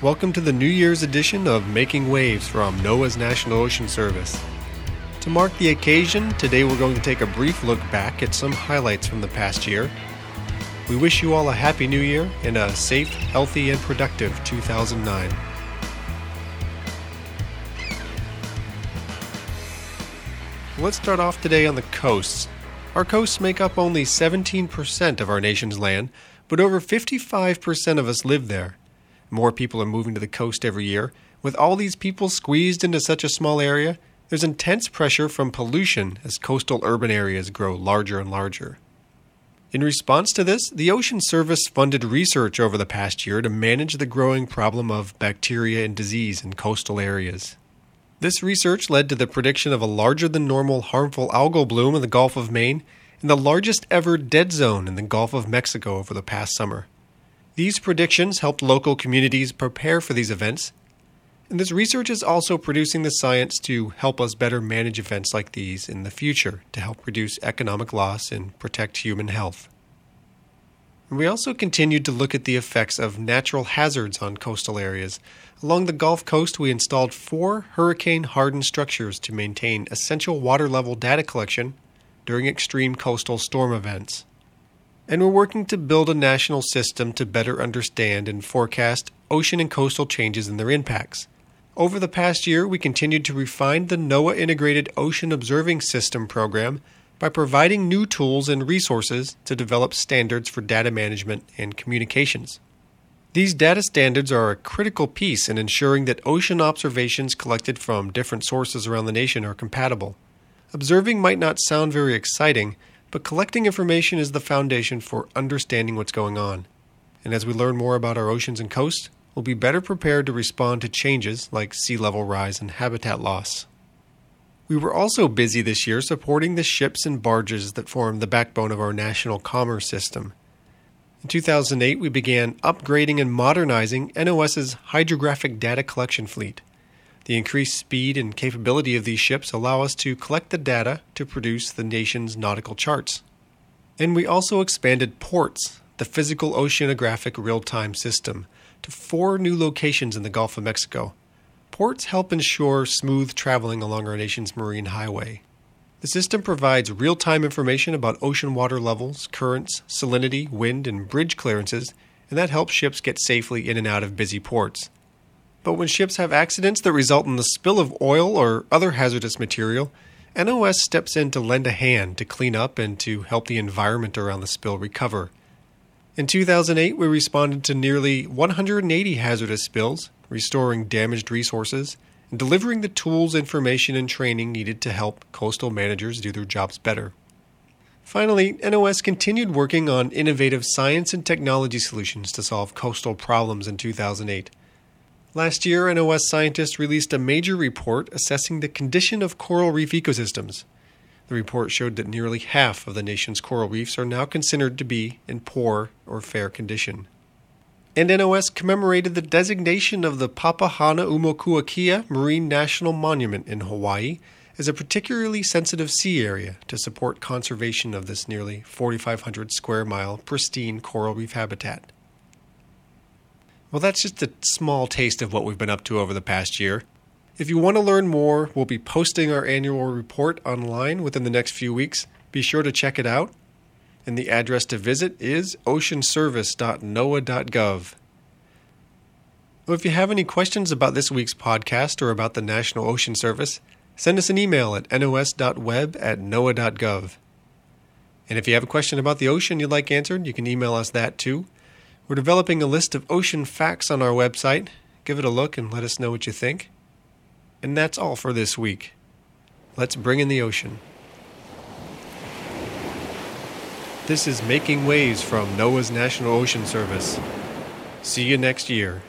Welcome to the New Year's edition of Making Waves from NOAA's National Ocean Service. To mark the occasion, today we're going to take a brief look back at some highlights from the past year. We wish you all a happy new year and a safe, healthy, and productive 2009. Let's start off today on the coasts. Our coasts make up only 17% of our nation's land, but over 55% of us live there. More people are moving to the coast every year. With all these people squeezed into such a small area, there's intense pressure from pollution as coastal urban areas grow larger and larger. In response to this, the Ocean Service funded research over the past year to manage the growing problem of bacteria and disease in coastal areas. This research led to the prediction of a larger than normal harmful algal bloom in the Gulf of Maine and the largest ever dead zone in the Gulf of Mexico over the past summer. These predictions helped local communities prepare for these events, and this research is also producing the science to help us better manage events like these in the future to help reduce economic loss and protect human health. We also continued to look at the effects of natural hazards on coastal areas. Along the Gulf Coast, we installed four hurricane hardened structures to maintain essential water level data collection during extreme coastal storm events and we're working to build a national system to better understand and forecast ocean and coastal changes and their impacts. Over the past year, we continued to refine the NOAA Integrated Ocean Observing System program by providing new tools and resources to develop standards for data management and communications. These data standards are a critical piece in ensuring that ocean observations collected from different sources around the nation are compatible. Observing might not sound very exciting, but collecting information is the foundation for understanding what's going on. And as we learn more about our oceans and coasts, we'll be better prepared to respond to changes like sea level rise and habitat loss. We were also busy this year supporting the ships and barges that form the backbone of our national commerce system. In 2008, we began upgrading and modernizing NOS's hydrographic data collection fleet. The increased speed and capability of these ships allow us to collect the data to produce the nation's nautical charts. And we also expanded PORTS, the physical oceanographic real time system, to four new locations in the Gulf of Mexico. Ports help ensure smooth traveling along our nation's marine highway. The system provides real time information about ocean water levels, currents, salinity, wind, and bridge clearances, and that helps ships get safely in and out of busy ports. But when ships have accidents that result in the spill of oil or other hazardous material, NOS steps in to lend a hand to clean up and to help the environment around the spill recover. In 2008, we responded to nearly 180 hazardous spills, restoring damaged resources, and delivering the tools, information, and training needed to help coastal managers do their jobs better. Finally, NOS continued working on innovative science and technology solutions to solve coastal problems in 2008. Last year, NOS scientists released a major report assessing the condition of coral reef ecosystems. The report showed that nearly half of the nation's coral reefs are now considered to be in poor or fair condition. And NOS commemorated the designation of the Papahana Papahanaumokuakea Marine National Monument in Hawaii as a particularly sensitive sea area to support conservation of this nearly 4,500 square mile pristine coral reef habitat. Well, that's just a small taste of what we've been up to over the past year. If you want to learn more, we'll be posting our annual report online within the next few weeks. Be sure to check it out. And the address to visit is oceanservice.noaa.gov. Well, if you have any questions about this week's podcast or about the National Ocean Service, send us an email at nos.web at noaa.gov. And if you have a question about the ocean you'd like answered, you can email us that too. We're developing a list of ocean facts on our website. Give it a look and let us know what you think. And that's all for this week. Let's bring in the ocean. This is Making Waves from NOAA's National Ocean Service. See you next year.